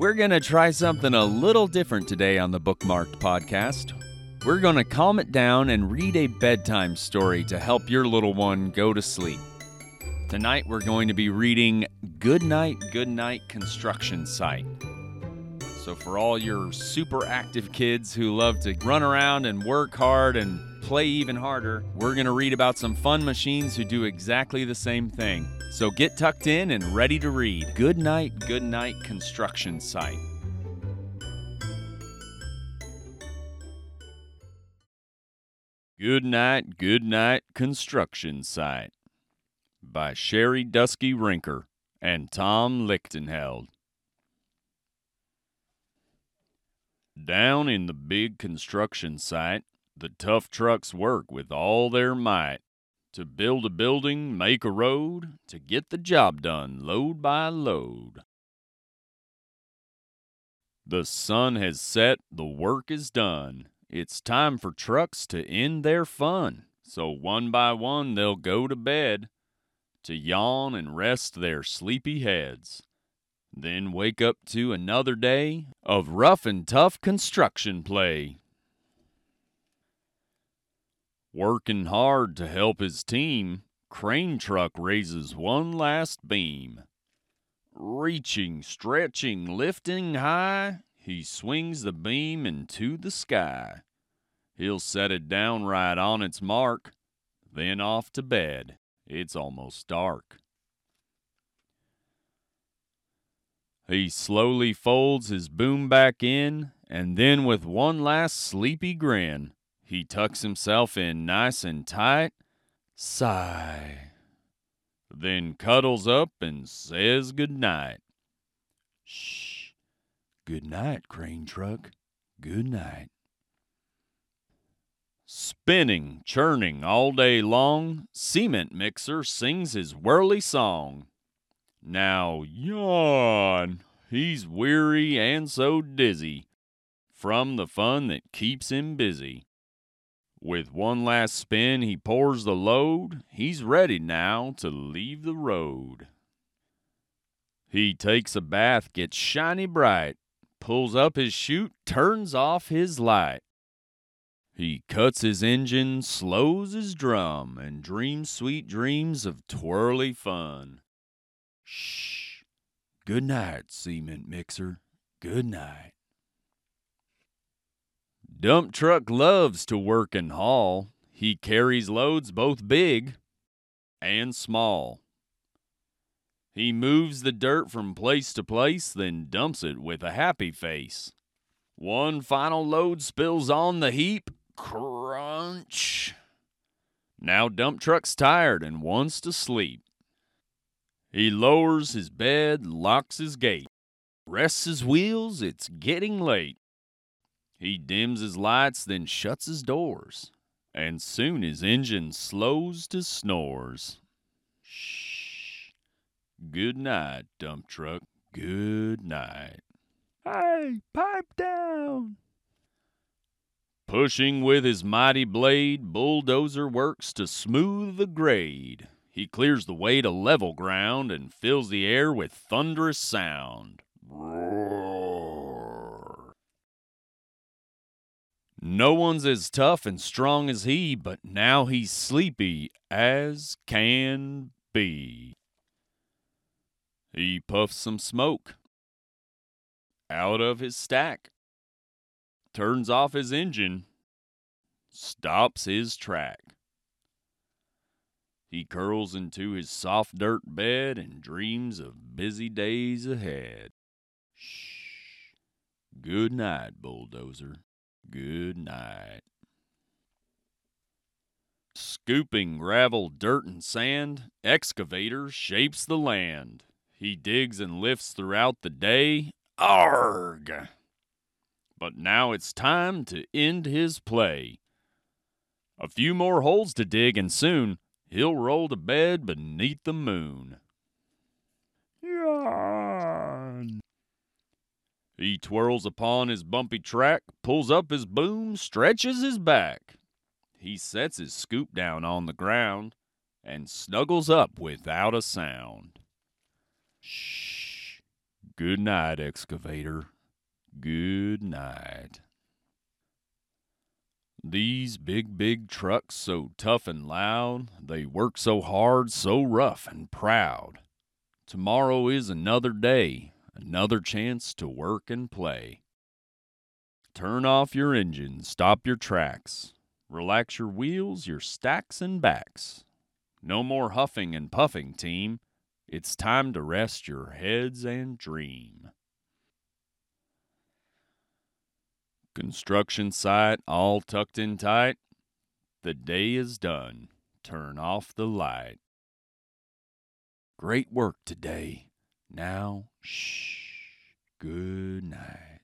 We're going to try something a little different today on the Bookmarked podcast. We're going to calm it down and read a bedtime story to help your little one go to sleep. Tonight, we're going to be reading Good Night, Good Night Construction Site. So, for all your super active kids who love to run around and work hard and play even harder, we're going to read about some fun machines who do exactly the same thing. So, get tucked in and ready to read Good Night, Good Night Construction Site. Good Night, Good Night Construction Site by Sherri Duskey Rinker and Tom Lichtenheld. Down in the big construction site, the tough trucks work with all their might to build a building, make a road, to get the job done load by load. The sun has set, the work is done. It's time for trucks to end their fun. So one by one they'll go to bed to yawn and rest their sleepy heads. Then wake up to another day of rough and tough construction play. Working hard to help his team, Crane Truck raises one last beam. Reaching, stretching, lifting high, he swings the beam into the sky. He'll set it down right on its mark, then off to bed. It's almost dark. He slowly folds his boom back in, and then with one last sleepy grin, he tucks himself in nice and tight. Sigh. Then cuddles up and says good night. Shh. Good night, crane truck. Good night. Spinning, churning all day long, cement mixer sings his whirly song. Now yawn, he's weary and so dizzy from the fun that keeps him busy. With one last spin, he pours the load. He's ready now to leave the road. He takes a bath, gets shiny bright, pulls up his chute, turns off his light. He cuts his engine, slows his drum, and dreams sweet dreams of twirly fun. Shh. Good night, cement mixer. Good night. Dump truck loves to work and haul. He carries loads both big and small. He moves the dirt from place to place, then dumps it with a happy face. One final load spills on the heap. Crunch. Now dump truck's tired and wants to sleep. He lowers his bed, locks his gate, rests his wheels, it's getting late. He dims his lights, then shuts his doors, and soon his engine slows to snores. Shh. Good night, dump truck. Good night. Hey, pipe down. Pushing with his mighty blade, bulldozer works to smooth the grade. He clears the way to level ground and fills the air with thunderous sound. Roar. No one's as tough and strong as he, but now he's sleepy as can be. He puffs some smoke out of his stack, turns off his engine, stops his track. He curls into his soft dirt bed and dreams of busy days ahead. Shh. Good night, bulldozer. Good night. Scooping gravel, dirt, and sand, excavator shapes the land. He digs and lifts throughout the day. Arg! But now it's time to end his play. A few more holes to dig, and soon he'll roll to bed beneath the moon. Yawn. He twirls upon his bumpy track, pulls up his boom, stretches his back. He sets his scoop down on the ground and snuggles up without a sound. Shh. Good night, excavator. Good night. These big, big trucks, so tough and loud, they work so hard, so rough and proud. Tomorrow is another day, another chance to work and play. Turn off your engine, stop your tracks, relax your wheels, your stacks and backs. No more huffing and puffing, team. It's time to rest your heads and dream. Construction site all tucked in tight. The day is done. Turn off the light. Great work today. Now, shh. Good night.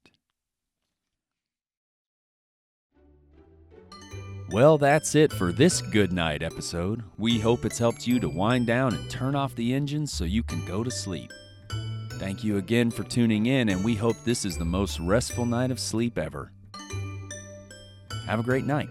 Well, that's it for this Good Night episode. We hope it's helped you to wind down and turn off the engines so you can go to sleep. Thank you again for tuning in, and we hope this is the most restful night of sleep ever. Have a great night.